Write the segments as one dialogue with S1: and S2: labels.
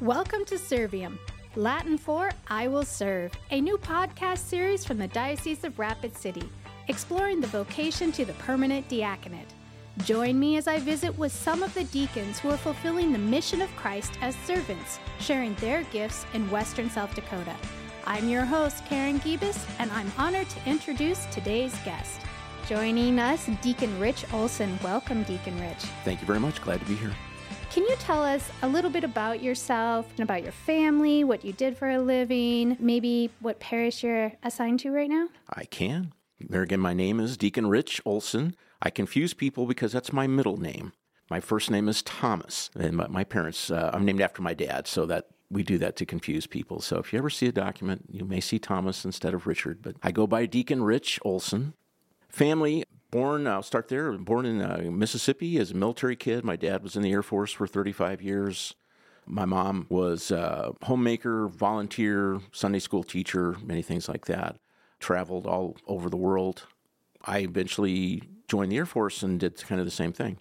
S1: Welcome to Serviam, Latin for I Will Serve, a new podcast series from the Diocese of Rapid City, exploring the vocation to the permanent diaconate. Join me as I visit with some of the deacons who are fulfilling the mission of Christ as servants, sharing their gifts in Western South Dakota. I'm your host, Karen Gibas, and I'm honored to introduce today's guest. Joining us, Deacon Rich Olsen. Welcome, Deacon Rich.
S2: Thank you very much. Glad to be here.
S1: Can you tell us a little bit about yourself and about your family, what you did for a living, maybe what parish you're assigned to right now?
S2: I can. There again, my name is Deacon Rich Olsen. I confuse people because that's my middle name. My first name is Thomas, and my, my parents, uh, I'm named after my dad, so that we do that to confuse people. So if you ever see a document, you may see Thomas instead of Richard, but I go by Deacon Rich Olsen. Family, born, I'll start there, born in uh, Mississippi as a military kid. My dad was in the Air Force for 35 years. My mom was a homemaker, volunteer, Sunday school teacher, many things like that. Traveled all over the world. I eventually joined the Air Force and did kind of the same thing.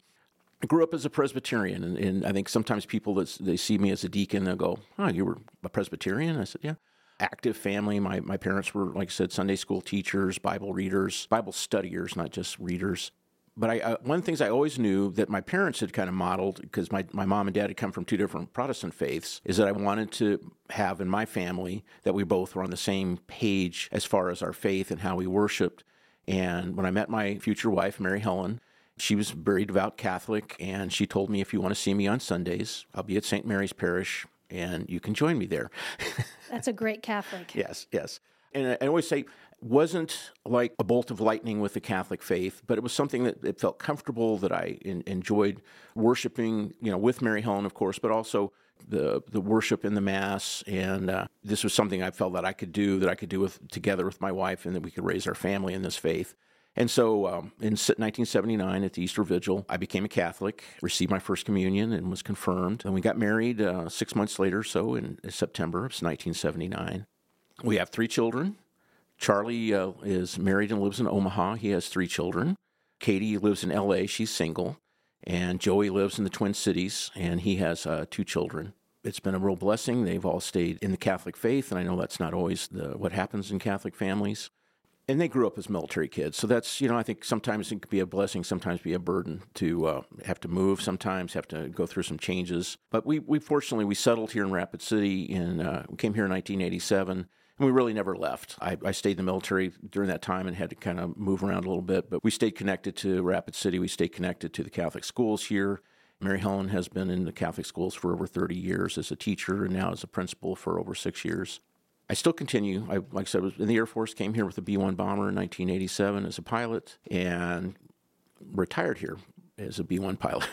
S2: I grew up as a Presbyterian, and, and I think sometimes people that they see me as a deacon, they'll go, "Oh, you were a Presbyterian?" I said, "Yeah." Active family. My my parents were, like I said, Sunday school teachers, Bible readers, Bible studiers, not just readers. But I, one of the things I always knew that my parents had kind of modeled, because my, my mom and dad had come from two different Protestant faiths, is that I wanted to have in my family that we both were on the same page as far as our faith and how we worshiped. And when I met my future wife, Mary Helen, she was very devout Catholic, and she told me, if you want to see me on Sundays, I'll be at St. Mary's Parish, and you can join me there.
S1: That's a great Catholic.
S2: yes, yes. And I, always say, wasn't like a bolt of lightning with the Catholic faith, but it was something that it felt comfortable that I in, enjoyed worshiping, you know, with Mary Helen, of course, but also the the worship in the mass, and uh, this was something I felt that I could do, that I could do with together with my wife, and that we could raise our family in this faith. And so um, in 1979 at the Easter Vigil, I became a Catholic, received my first communion, and was confirmed. And we got married uh, six months later, so in September of 1979. We have three children. Charlie uh, is married and lives in Omaha. He has three children. Katie lives in LA. She's single. And Joey lives in the Twin Cities, and he has uh, two children. It's been a real blessing. They've all stayed in the Catholic faith, and I know that's not always the, what happens in Catholic families. And they grew up as military kids, so that's you know I think sometimes it could be a blessing, sometimes be a burden to uh, have to move, sometimes have to go through some changes. But we we fortunately we settled here in Rapid City, and uh, we came here in 1987 and we really never left. I, I, stayed in the military during that time and had to kind of move around a little bit, but we stayed connected to Rapid City. We stayed connected to the Catholic schools here. Mary Helen has been in the Catholic schools for over 30 years as a teacher and now as a principal for over six years. I still continue. I, like I said, was in the Air Force, came here with a B 1 bomber in 1987 as a pilot, and retired here as a B 1 pilot.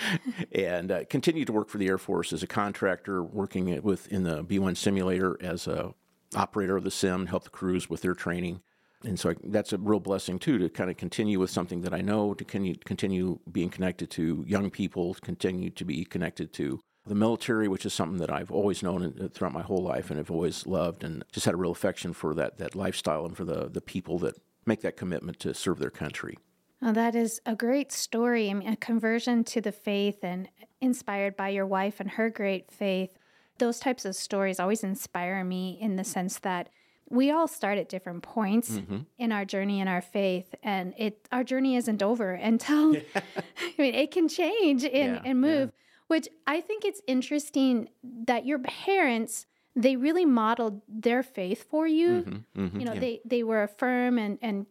S2: and uh, continued to work for the Air Force as a contractor, working with in the B 1 simulator as a operator of the sim, help the crews with their training. And so I, that's a real blessing too to kind of continue with something that I know, to continue, continue being connected to young people, continue to be connected to the military, which is something that I've always known throughout my whole life and have always loved, and just had a real affection for that that lifestyle and for the the people that make that commitment to serve their country.
S1: Oh, that is a great story. I mean, a conversion to the faith and inspired by your wife and her great faith those types of stories always inspire me in the sense that we all start at different points mm-hmm. in our journey in our faith and it our journey isn't over until I mean it can change and, yeah, and move yeah. Which I think it's interesting that your parents they really modeled their faith for you mm-hmm, mm-hmm, you know yeah. they they were affirm and and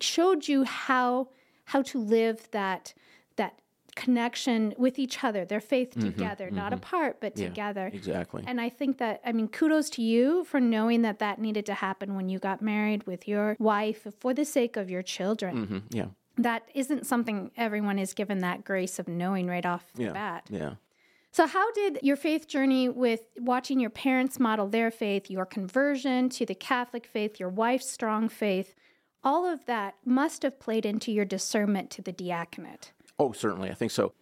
S1: showed you how how to live that that connection with each other, their faith mm-hmm, together, mm-hmm. not apart, but
S2: yeah,
S1: together.
S2: Exactly.
S1: And I think that, I mean, kudos to you for knowing that that needed to happen when you got married with your wife for the sake of your children.
S2: Mm-hmm, yeah.
S1: That isn't something everyone is given that grace of knowing right off
S2: yeah,
S1: the bat.
S2: Yeah.
S1: So, how did your faith journey with watching your parents model their faith, your conversion to the Catholic faith, your wife's strong faith, all of that must have played into your discernment to the diaconate?
S2: Oh, certainly. I think so.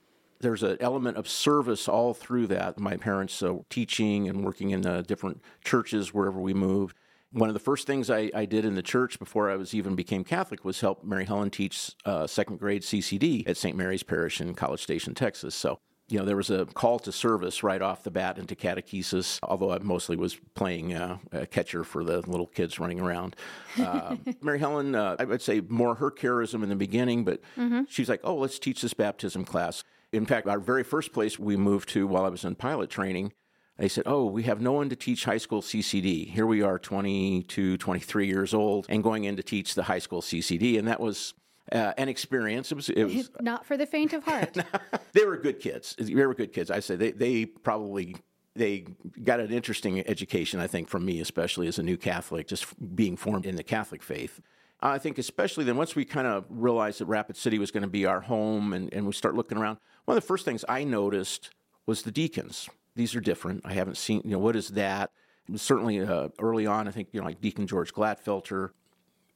S2: There's an element of service all through that. My parents uh, teaching and working in uh, different churches wherever we moved. One of the first things I, I, did in the church before I was even became Catholic was help Mary Helen teach uh, second grade CCD at St. Mary's Parish in College Station, Texas. So you know, there was a call to service right off the bat into catechesis, although I mostly was playing uh, catcher for the little kids running around. Uh, Mary Helen, uh, I would say more her charism in the beginning, but mm-hmm. she's like, oh, let's teach this baptism class. In fact, our very first place we moved to while I was in pilot training, they said, Oh, we have no one to teach high school CCD. Here we are, 22, 23 years old, and going in to teach the high school CCD. And that was uh, an experience. It was, it was
S1: not for the faint of heart.
S2: they were good kids. They were good kids. I say they, they probably they got an interesting education, I think, from me, especially as a new Catholic, just being formed in the Catholic faith. I think, especially then, once we kind of realized that Rapid City was going to be our home and, and we start looking around, one of the first things I noticed was the deacons. These are different. I haven't seen, you know, what is that? Certainly uh, early on, I think, you know, like Deacon George Glatfelter,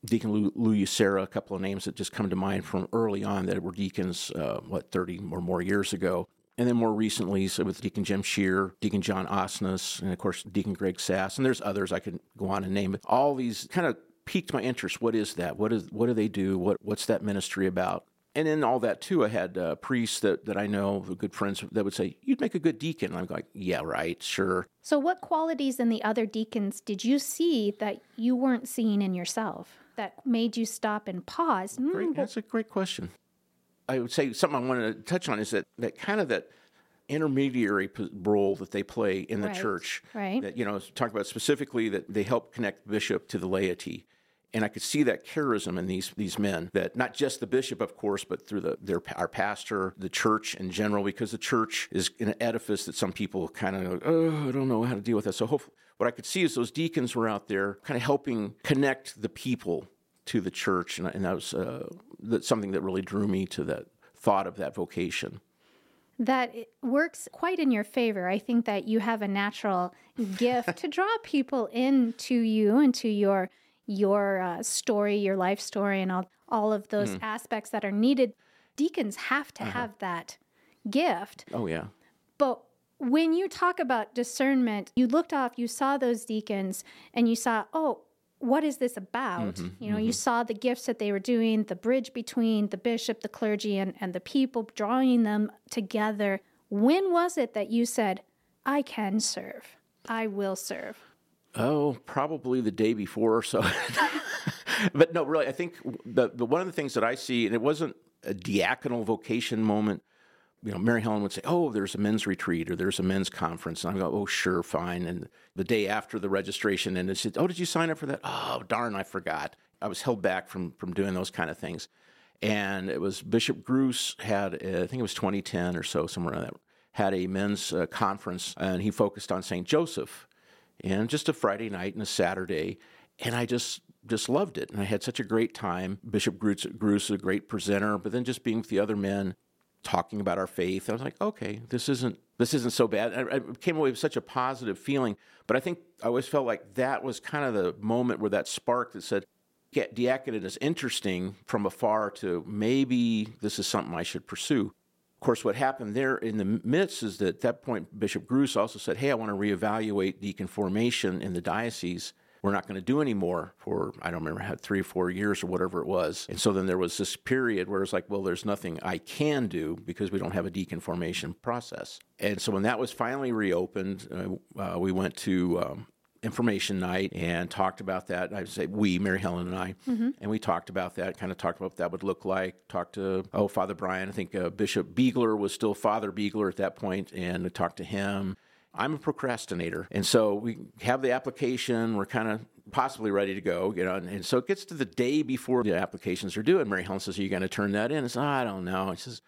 S2: Deacon Lou, Lou a couple of names that just come to mind from early on that were deacons, uh, what, 30 or more years ago. And then more recently, so with Deacon Jim Shear, Deacon John Osnes, and of course, Deacon Greg Sass, and there's others I could go on and name. All these kind of piqued my interest. What is that? What is what do they do? What what's that ministry about? And in all that too, I had uh, priests that, that I know, good friends, that would say, "You'd make a good deacon." And I'm like, "Yeah, right, sure."
S1: So, what qualities in the other deacons did you see that you weren't seeing in yourself? that made you stop and pause?
S2: Mm, great, that's a great question. I would say something I wanted to touch on is that, that kind of that intermediary role that they play in the
S1: right,
S2: church.
S1: Right.
S2: That, you know, talk about specifically that they help connect bishop to the laity. And I could see that charism in these these men. That not just the bishop, of course, but through the their our pastor, the church in general, because the church is an edifice that some people kind of oh, I don't know how to deal with that. So hopefully, what I could see is those deacons were out there, kind of helping connect the people to the church, and, and that was uh, that something that really drew me to that thought of that vocation
S1: that works quite in your favor. I think that you have a natural gift to draw people into you, into your your uh, story, your life story, and all, all of those mm. aspects that are needed. Deacons have to uh-huh. have that gift.
S2: Oh, yeah.
S1: But when you talk about discernment, you looked off, you saw those deacons, and you saw, oh, what is this about? Mm-hmm, you know, mm-hmm. you saw the gifts that they were doing, the bridge between the bishop, the clergy, and, and the people, drawing them together. When was it that you said, I can serve? I will serve?
S2: Oh, probably the day before or so. but no, really, I think the, the one of the things that I see, and it wasn't a diaconal vocation moment. You know, Mary Helen would say, "Oh, there's a men's retreat or there's a men's conference," and I go, "Oh, sure, fine." And the day after the registration, and it said, "Oh, did you sign up for that?" Oh, darn, I forgot. I was held back from from doing those kind of things. And it was Bishop Gruss had, uh, I think it was 2010 or so, somewhere around that, had a men's uh, conference, and he focused on St. Joseph and just a Friday night and a Saturday. And I just just loved it. And I had such a great time. Bishop Gruss, is a great presenter, but then just being with the other men, talking about our faith, I was like, okay, this isn't this isn't so bad. I, I came away with such a positive feeling. But I think I always felt like that was kind of the moment where that spark that said, yeah, diaconate is interesting from afar to maybe this is something I should pursue. Of course, what happened there in the midst is that at that point, Bishop Gruss also said, Hey, I want to reevaluate deacon formation in the diocese. We're not going to do any more for, I don't remember, had three or four years or whatever it was. And so then there was this period where it's like, well, there's nothing I can do because we don't have a deacon formation process. And so when that was finally reopened, uh, uh, we went to um, information night and talked about that. I would say we, Mary Helen and I, mm-hmm. and we talked about that, kind of talked about what that would look like. Talked to, oh, Father Brian, I think uh, Bishop Biegler was still Father Biegler at that point, and I talked to him. I'm a procrastinator. And so we have the application, we're kind of possibly ready to go, you know, and, and, so it gets to the day before the applications are due, and Mary Helen says, Are you going to turn that in? I said, I don't know. She says,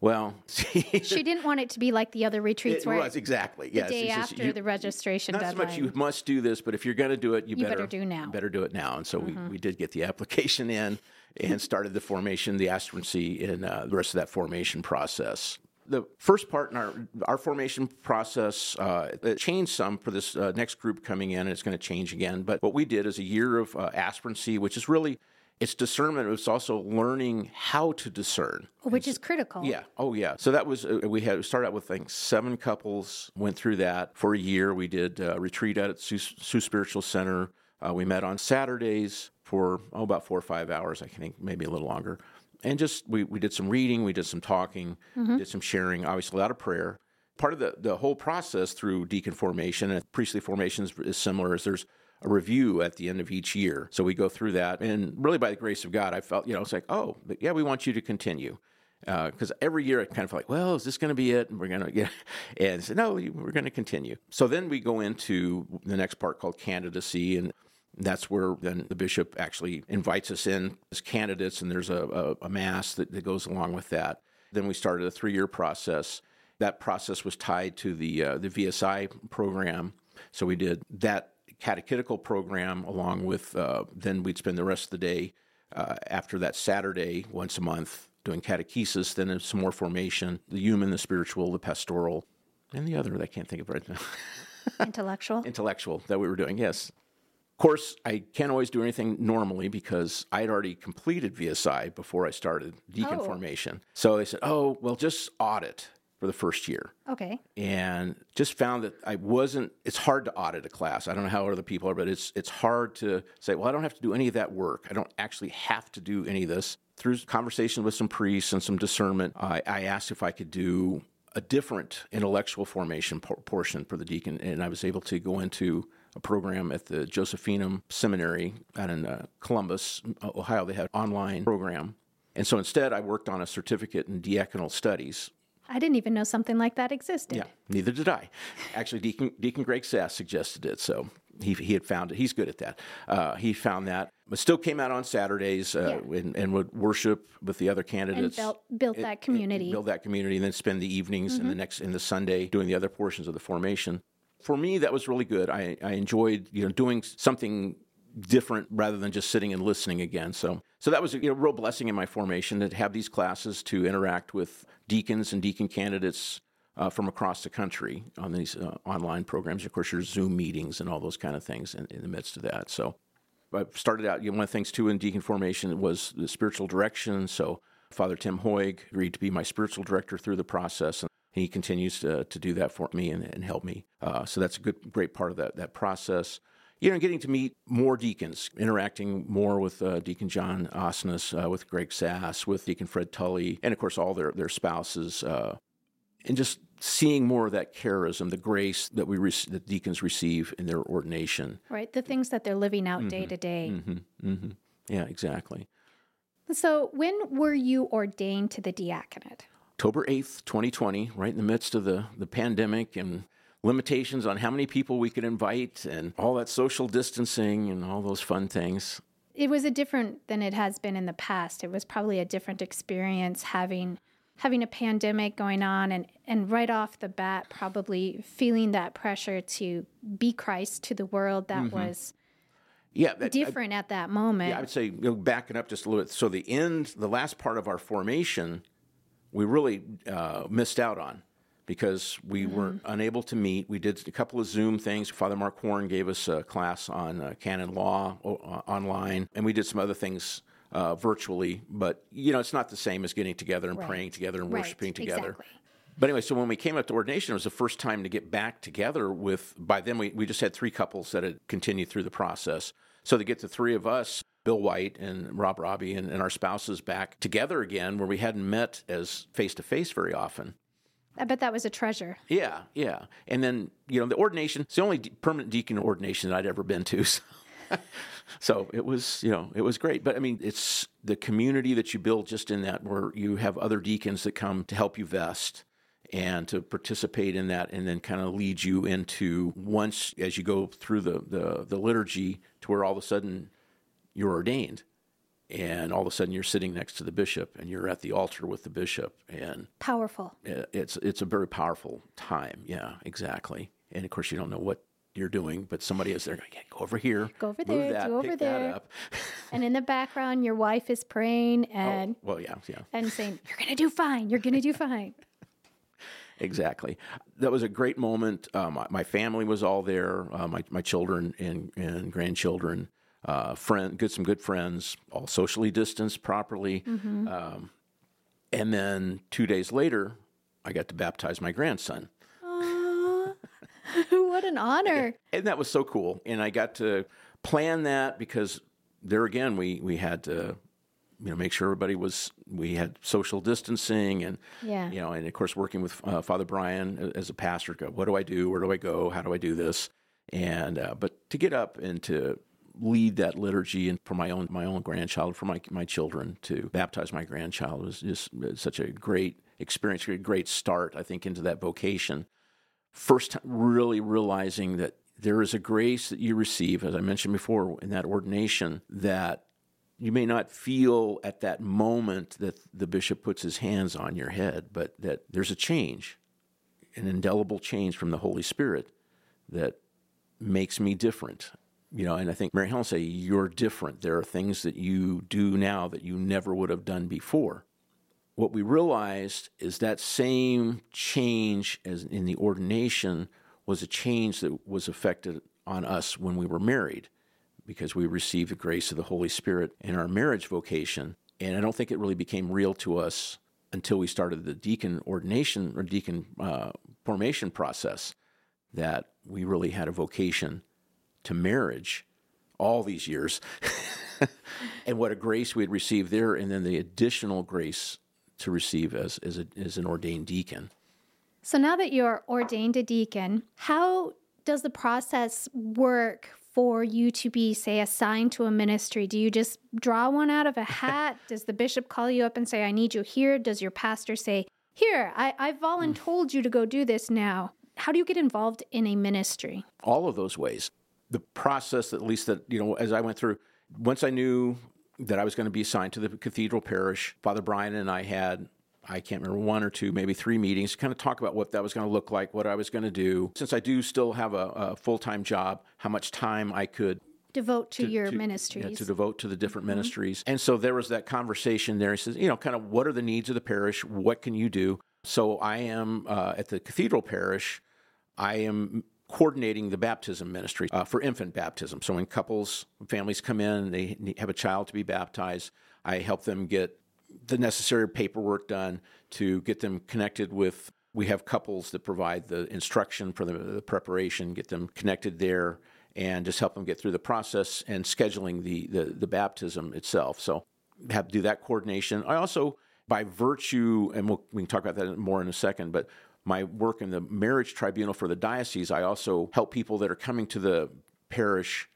S2: well,
S1: she didn't want it to be like the other retreats
S2: it
S1: where
S2: was exactly
S1: the
S2: yes.
S1: day after
S2: you,
S1: the registration
S2: not
S1: deadline.
S2: so much you must do this, but if you're going to do it, you,
S1: you
S2: better,
S1: better, do now.
S2: Better do it now. And so mm-hmm. we, we did get the application in and started the formation, the aspirancy, and uh, the rest of that formation process. The first part in our our formation process uh, it changed some for this uh, next group coming in, and it's going to change again. But what we did is a year of uh, aspirancy, which is really it's discernment. It's also learning how to discern,
S1: which is critical.
S2: Yeah. Oh, yeah. So that was uh, we had started out with I think seven couples. Went through that for a year. We did a uh, retreat at Sioux, Sioux Spiritual Center. Uh, we met on Saturdays, for oh, about four or five hours, I think, maybe a little longer. And just we, we did some reading, we did some talking, mm-hmm. did some sharing, obviously a lot of prayer. Part of the, the whole process through deacon formation and priestly formations is similar as there's a review at the end of each year. So we go through that. And really, by the grace of God, I felt, you know, it's like, oh, yeah, we want you to continue. Because uh, every year I kind of felt like, well, is this going to be it? And we're going to get, and said, no, we're going to continue. So then we go into the next part called candidacy. And that's where then the bishop actually invites us in as candidates, and there's a, a, a mass that, that, goes along with that. Then we started a three year process. That process was tied to the uh, the VSI program, so we did that catechetical program along with. Uh, then we'd spend the rest of the day uh, after that Saturday once a month doing catechesis. Then some more formation: the human, the spiritual, the pastoral, and the other that I can't think of right now.
S1: Intellectual.
S2: Intellectual that we were doing, yes. Of course, I can't always do anything normally because I had already completed VSI before I started deacon oh. formation. So they said, oh, well, just audit for the first year.
S1: Okay.
S2: And just found that I wasn't it's hard to audit a class. I don't know how other people are, but it's it's hard to say, well, I don't have to do any of that work. I don't actually have to do any of this. Through conversation with some priests and some discernment, I, I asked if I could do a different intellectual formation por- portion for the deacon, and I was able to go into a program at the Josephinum Seminary out in uh, Columbus, Ohio. They had an online program. And so instead, I worked on a certificate in diaconal studies.
S1: I didn't even know something like that existed.
S2: Yeah, neither did I. Actually, Deacon, Deacon Greg Sass suggested it, so he, he had found it. He's good at that. Uh, he found that, but still came out on Saturdays uh, yeah. and, and, would worship with the other candidates.
S1: And built, built that community.
S2: build that community, and then spend the evenings mm-hmm. and the next in the Sunday doing the other portions of the formation for me, that was really good. I, I enjoyed you know doing something different rather than just sitting and listening again. So so that was a you know, real blessing in my formation to have these classes to interact with deacons and deacon candidates uh, from across the country on these uh, online programs. Of course, your Zoom meetings and all those kind of things in, in the midst of that. So I started out. You know, one of the things too in deacon formation was the spiritual direction. So Father Tim Hoig agreed to be my spiritual director through the process. And he continues to, to do that for me and, and help me. Uh, so that's a good, great part of that, that process. You know, getting to meet more deacons, interacting more with uh, Deacon John Osnes, uh, with Greg Sass, with Deacon Fred Tully, and of course all their, their spouses, uh, and just seeing more of that charism, the grace that we re- that deacons receive in their ordination.
S1: Right, the things that they're living out mm-hmm. day to day.
S2: Mm-hmm. Mm-hmm. Yeah, exactly.
S1: So, when were you ordained to the diaconate?
S2: October 8th, 2020, right in the midst of the, the pandemic and limitations on how many people we could invite and all that social distancing and all those fun things.
S1: It was a different than it has been in the past. It was probably a different experience having having a pandemic going on and, and right off the bat probably feeling that pressure to be Christ to the world that mm-hmm. was
S2: yeah,
S1: that, different I, at that moment.
S2: Yeah, I would say you know, backing up just a little bit. So the end, the last part of our formation we really uh, missed out on because we mm-hmm. weren't unable to meet. We did a couple of Zoom things. Father Mark Horn gave us a class on uh, canon law uh, online, and we did some other things uh, virtually. But you know, it's not the same as getting together and right. praying together and
S1: right.
S2: worshiping together.
S1: Exactly.
S2: But anyway, so when we came up to ordination, it was the first time to get back together with. By then, we, we just had three couples that had continued through the process. So to get the three of us Bill White and Rob Robbie and, and our spouses back together again where we hadn't met as face to face very often.
S1: I bet that was a treasure.
S2: Yeah, yeah. And then, you know, the ordination, it's the only de- permanent deacon ordination that I'd ever been to. So. so it was, you know, it was great. But I mean, it's the community that you build just in that where you have other deacons that come to help you vest and to participate in that and then kind of lead you into once as you go through the, the, the liturgy to where all of a sudden you're ordained and all of a sudden you're sitting next to the bishop and you're at the altar with the bishop and
S1: powerful.
S2: It's it's a very powerful time. Yeah exactly. And of course you don't know what you're doing but somebody is there going yeah, go over here.
S1: Go over there that, go over there. and in the background your wife is praying oh, and
S2: oh, well yeah yeah.
S1: and saying you're gonna do fine you're gonna do fine.
S2: Exactly. That was a great moment. Uh, my, my, family was all there uh, my, my children and, and grandchildren uh, friend, good some good friends, all socially distanced properly. Mm-hmm. Um, and then two days later, I got to baptize my grandson.
S1: what an honor!
S2: and that was so cool. And I got to plan that because there again, we, we had to you know make sure everybody was we had social distancing and
S1: yeah.
S2: you know and of course working with uh, Father Brian as a pastor. Go, what do I do? Where do I go? How do I do this? And uh, but to get up and to lead that liturgy and for my own my own grandchild for my my children to baptize my grandchild was just uh, such a great experience, a great start I think into that vocation. First really realizing that there is a grace that you receive, as I mentioned before, in that ordination that you may not feel at that moment that the bishop puts his hands on your head, but that there's a change, an indelible change from the Holy Spirit that makes me different. You know, and I think Mary Helen say you're different. There are things that you do now that you never would have done before. What we realized is that same change as in the ordination was a change that was affected on us when we were married because we received the grace of the Holy Spirit in our marriage vocation. And I don't think it really became real to us until we started the deacon ordination or deacon uh, formation process that we really had a vocation to marriage all these years. and what a grace we had received there, and then the additional grace to receive as, as, a, as an ordained deacon.
S1: So now that you're ordained a deacon, how does the process work for you to be, say, assigned to a ministry? Do you just draw one out of a hat? Does the bishop call you up and say, I need you here? Does your pastor say, Here, I, I've voluntold you to go do this now? How do you get involved in a ministry?
S2: All of those ways. The process, at least that, you know, as I went through, once I knew that I was going to be assigned to the cathedral parish, Father Brian and I had I can't remember one or two, maybe three meetings, to kind of talk about what that was going to look like, what I was going to do. Since I do still have a, a full time job, how much time I could
S1: devote to, to your to, ministries.
S2: Yeah, to devote to the different mm-hmm. ministries. And so there was that conversation there. He says, you know, kind of what are the needs of the parish? What can you do? So I am uh, at the cathedral parish. I am coordinating the baptism ministry uh, for infant baptism. So when couples, families come in, they have a child to be baptized. I help them get the necessary paperwork done to get them connected with. We have couples that provide the instruction for the, the preparation, get them connected there, and just help them get through the process and scheduling the, the, the baptism itself. So, have to do that coordination. I also, by virtue, and we'll, we can talk about that more in a second, but my work in the marriage tribunal for the diocese, I also help people that are coming to the parish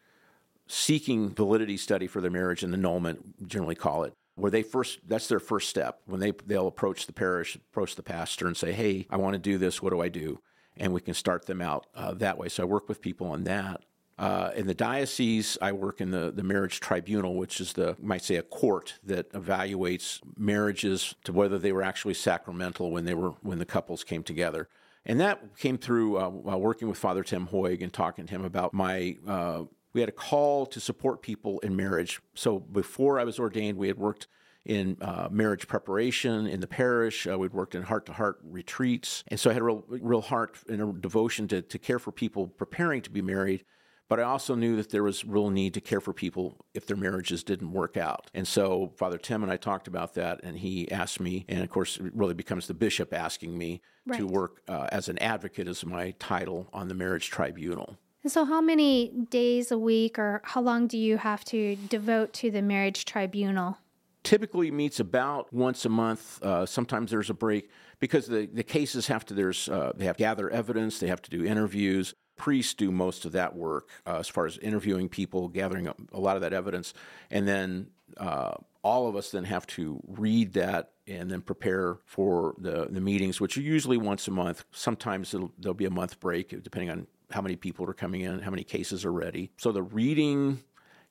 S2: seeking validity study for their marriage, and annulment, generally call it where they first that's their first step. When they they'll approach the parish approach the pastor and say hey i want to do this what do i do? And we can start them out uh, that way. So i work with people on that uh, in the diocese, I work in the, the marriage tribunal, which is the, might say, a court that evaluates marriages to whether they were actually sacramental when they were when the couples came together. And that came through uh, while working with Father Tim Hoig and talking to him about my uh, we had a call to support people in marriage. So before I was ordained, we had worked in uh, marriage preparation in the parish. Uh, we'd worked in heart to heart retreats. And so I had a real, real heart and a devotion to, to care for people preparing to be married. But I also knew that there was real need to care for people if their marriages didn't work out. And so Father Tim and I talked about that, and he asked me, and of course, it really becomes the bishop asking me right. to work uh, as an advocate, as my title on the marriage tribunal.
S1: So, how many days a week or how long do you have to devote to the marriage tribunal?
S2: Typically meets about once a month. Uh, sometimes there's a break because the, the cases have to there's uh, they have to gather evidence, they have to do interviews. Priests do most of that work uh, as far as interviewing people, gathering a, a lot of that evidence, and then uh, all of us then have to read that and then prepare for the, the meetings, which are usually once a month. Sometimes there'll be a month break, depending on how many people are coming in, how many cases are ready. So the reading,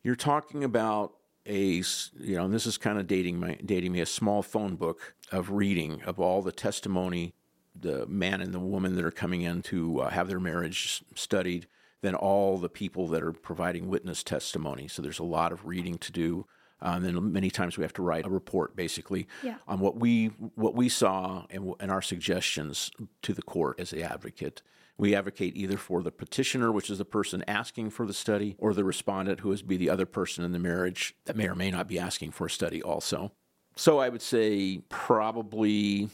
S2: you're talking about a you know, and this is kind of dating my dating me a small phone book of reading of all the testimony, the man and the woman that are coming in to uh, have their marriage studied, then all the people that are providing witness testimony. So there's a lot of reading to do. Uh, and then many times we have to write a report, basically,
S1: yeah.
S2: on what we what we saw and, and our suggestions to the court as the advocate. We advocate either for the petitioner, which is the person asking for the study, or the respondent, who is be the other person in the marriage that may or may not be asking for a study also. So I would say probably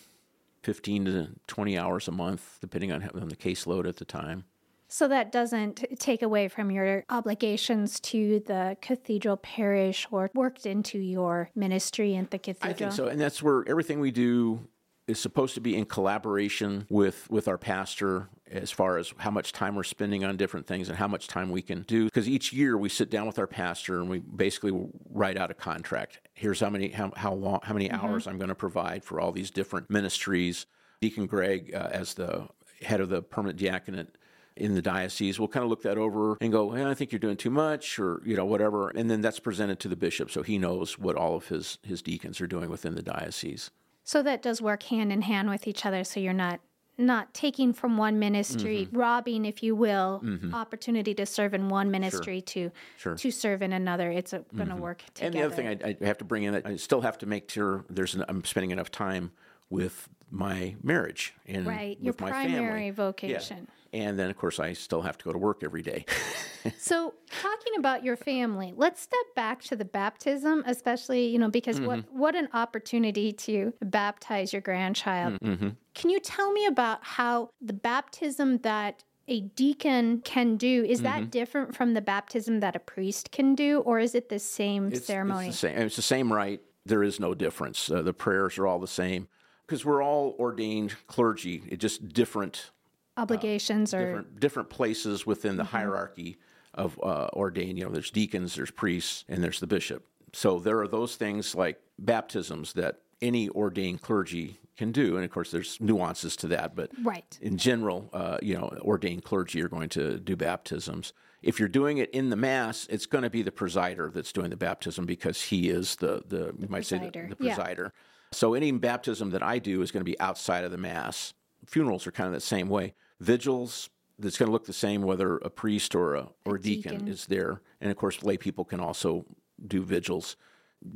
S2: 15 to 20 hours a month, depending on, on the caseload at the time.
S1: So that doesn't take away from your obligations to the cathedral parish or worked into your ministry in the cathedral.
S2: I think so, and that's where everything we do is supposed to be in collaboration with with our pastor as far as how much time we're spending on different things and how much time we can do because each year we sit down with our pastor and we basically write out a contract here's how many how, how long how many mm-hmm. hours i'm going to provide for all these different ministries deacon greg uh, as the head of the permanent diaconate in the diocese will kind of look that over and go, hey, I think you're doing too much or, you know, whatever. And then that's presented to the bishop so he knows what all of his, his deacons are doing within the diocese.
S1: So that does work hand in hand with each other. So you're not not taking from one ministry, mm-hmm. robbing, if you will, mm-hmm. opportunity to serve in one ministry sure. to sure. to serve in another. It's going to mm-hmm. work together.
S2: And the other thing I, I, have to bring in, I still have to make sure there's an, I'm spending enough time with my marriage and
S1: right your primary vocation.
S2: Yeah. And then, of course, I still have to go to work every day.
S1: so, talking about your family, let's step back to the baptism, especially you know because mm-hmm. what what an opportunity to baptize your grandchild. Mm-hmm. Can you tell me about how the baptism that a deacon can do is mm-hmm. that different from the baptism that a priest can do or is it the same
S2: it's,
S1: ceremony
S2: it's the same, it's the same rite there is no difference uh, the prayers are all the same because we're all ordained clergy, it just different
S1: obligations
S2: uh,
S1: or
S2: different, different places within the mm-hmm. hierarchy of uh, ordained. You know, there's deacons, there's priests, and there's the bishop. So there are those things like baptisms that any ordained clergy can do, and of course there's nuances to that. But
S1: right.
S2: in general, uh, you know, ordained clergy are going to do baptisms. If you're doing it in the mass, it's going to be the presider that's doing the baptism because he is the the, the you might presider. say the, the presider. Yeah. So any baptism that I do is going to be outside of the Mass. Funerals are kind of the same way. Vigils, that's going to look the same whether a priest or a, or a, deacon, deacon, is there. And of course, lay people can also do vigils,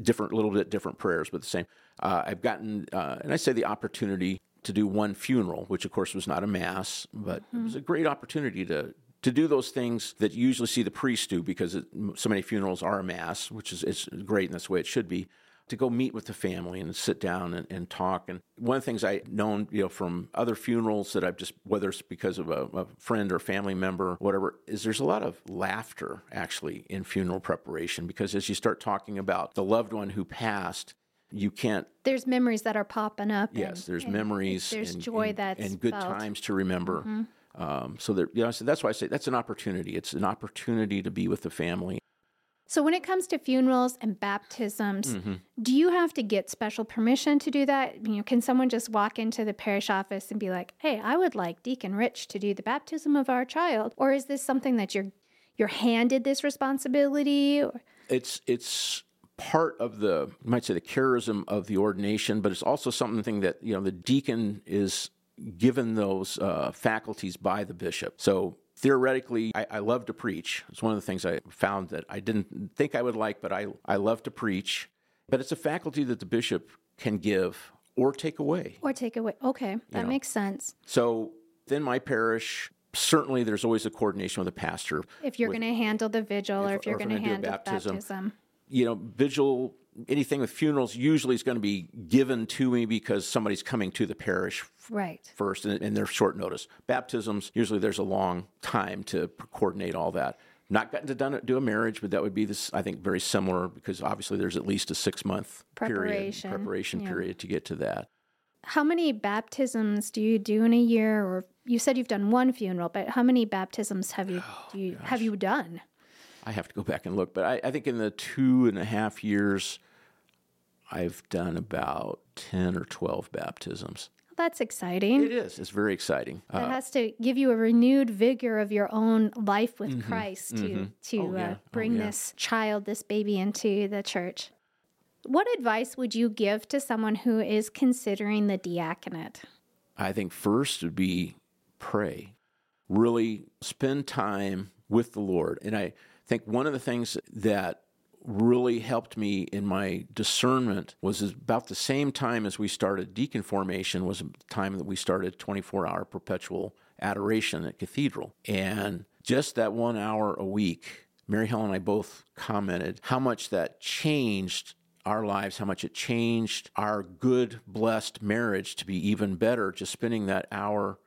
S2: different, little bit different prayers, but the same. Uh, I've gotten, uh, and I say the opportunity to do one funeral, which of course was not a mass, but mm-hmm. it was a great opportunity to to do those things that you usually see the priest do because it, so many funerals are a mass, which is it's great and that's the way it should be to go meet with the family and sit down and, and talk. And one of the things I've known, you know, from other funerals that I've just, whether it's because of a, a friend or family member, whatever, is there's a lot of laughter actually in funeral preparation because as you start talking about the loved one who passed, you can't.
S1: There's memories that are popping up.
S2: Yes, and, there's and memories.
S1: There's
S2: and,
S1: joy that's
S2: and good
S1: felt.
S2: times to remember. Mm-hmm. Um, so that you know, so that's why I say that's an opportunity. It's an opportunity to be with the family
S1: so, when it comes to funerals and baptisms, mm-hmm. do you have to get special permission to do that? You know, can someone just walk into the parish office and be like, "Hey, I would like Deacon Rich to do the baptism of our child," or is this something that you're you're handed this responsibility?
S2: It's it's part of the you might say the charism of the ordination, but it's also something that you know the deacon is given those uh, faculties by the bishop. So theoretically, I, I, love to preach. It's one of the things I found that I didn't think I would like, but I, I love to preach. But it's a faculty that the bishop can give or take away.
S1: Or take away. Okay, that know. makes sense.
S2: So then my parish, certainly there's always a coordination with the pastor.
S1: If you're going to handle the vigil if, or if you're going to handle baptism, baptism.
S2: You know, vigil anything with funerals usually is going to be given to me because somebody's coming to the parish
S1: right
S2: first and, and they're short notice baptisms usually there's a long time to coordinate all that not gotten to done, do a marriage, but that would be this. I think very similar because obviously there's at least a six month
S1: preparation
S2: period, preparation yeah. period to get to that.
S1: How many baptisms do you do in a year? Or you said you've done one funeral, but how many baptisms have you, oh, you have you done?
S2: I have to go back and look, but I, I think in the two and a half years, I've done about 10 or 12 baptisms.
S1: That's exciting.
S2: It is. It's very exciting.
S1: That uh, has to give you a renewed vigor of your own life with mm-hmm, Christ to mm-hmm. to oh, uh, bring oh, yeah. this child, this baby into the church. What advice would you give to someone who is considering the diaconate?
S2: I think first would be pray. Really spend time with the Lord. And I think one of the things that really helped me in my discernment was about the same time as we started deacon formation was the time that we started 24 hour perpetual adoration at cathedral. And just that one hour a week mary helen and i both commented how much that changed our lives how much it changed our good blessed marriage to be even better just spending that hour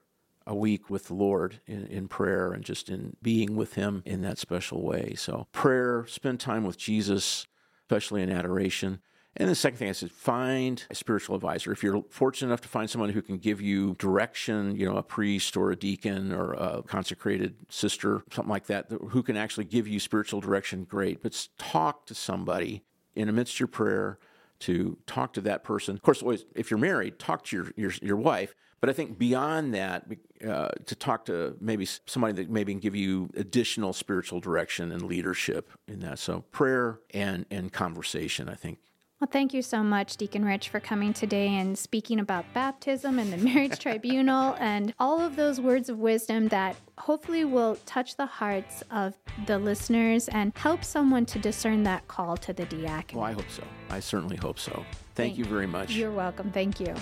S2: a week with the Lord in, in prayer and just in being with Him in that special way. So, prayer, spend time with Jesus, especially in adoration. And the second thing I said, find a spiritual advisor. If you're fortunate enough to find someone who can give you direction, you know, a priest or a deacon or a consecrated sister, something like that, who can actually give you spiritual direction, great. But talk to somebody in amidst your prayer to talk to that person. Of course, always, if you're married, talk to your, your, your wife. But I think beyond that, uh, to talk to maybe somebody that maybe can give you additional spiritual direction and leadership in that. So prayer and, and conversation, I think,
S1: well, thank you so much, Deacon Rich, for coming today and speaking about baptism and the marriage tribunal and all of those words of wisdom that hopefully will touch the hearts of the listeners and help someone to discern that call to the diaconate.
S2: Well, I hope so. I certainly hope so. Thank, thank you very much.
S1: You're welcome. Thank you.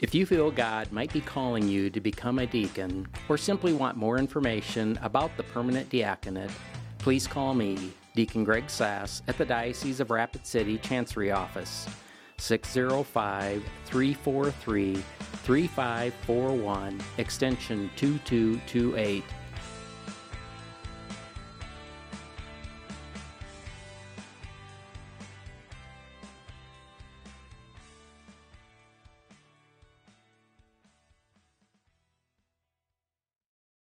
S3: If you feel God might be calling you to become a deacon or simply want more information about the permanent diaconate, please call me Deacon Greg Sass at the Diocese of Rapid City Chancery Office, 605 343 3541, extension 2228.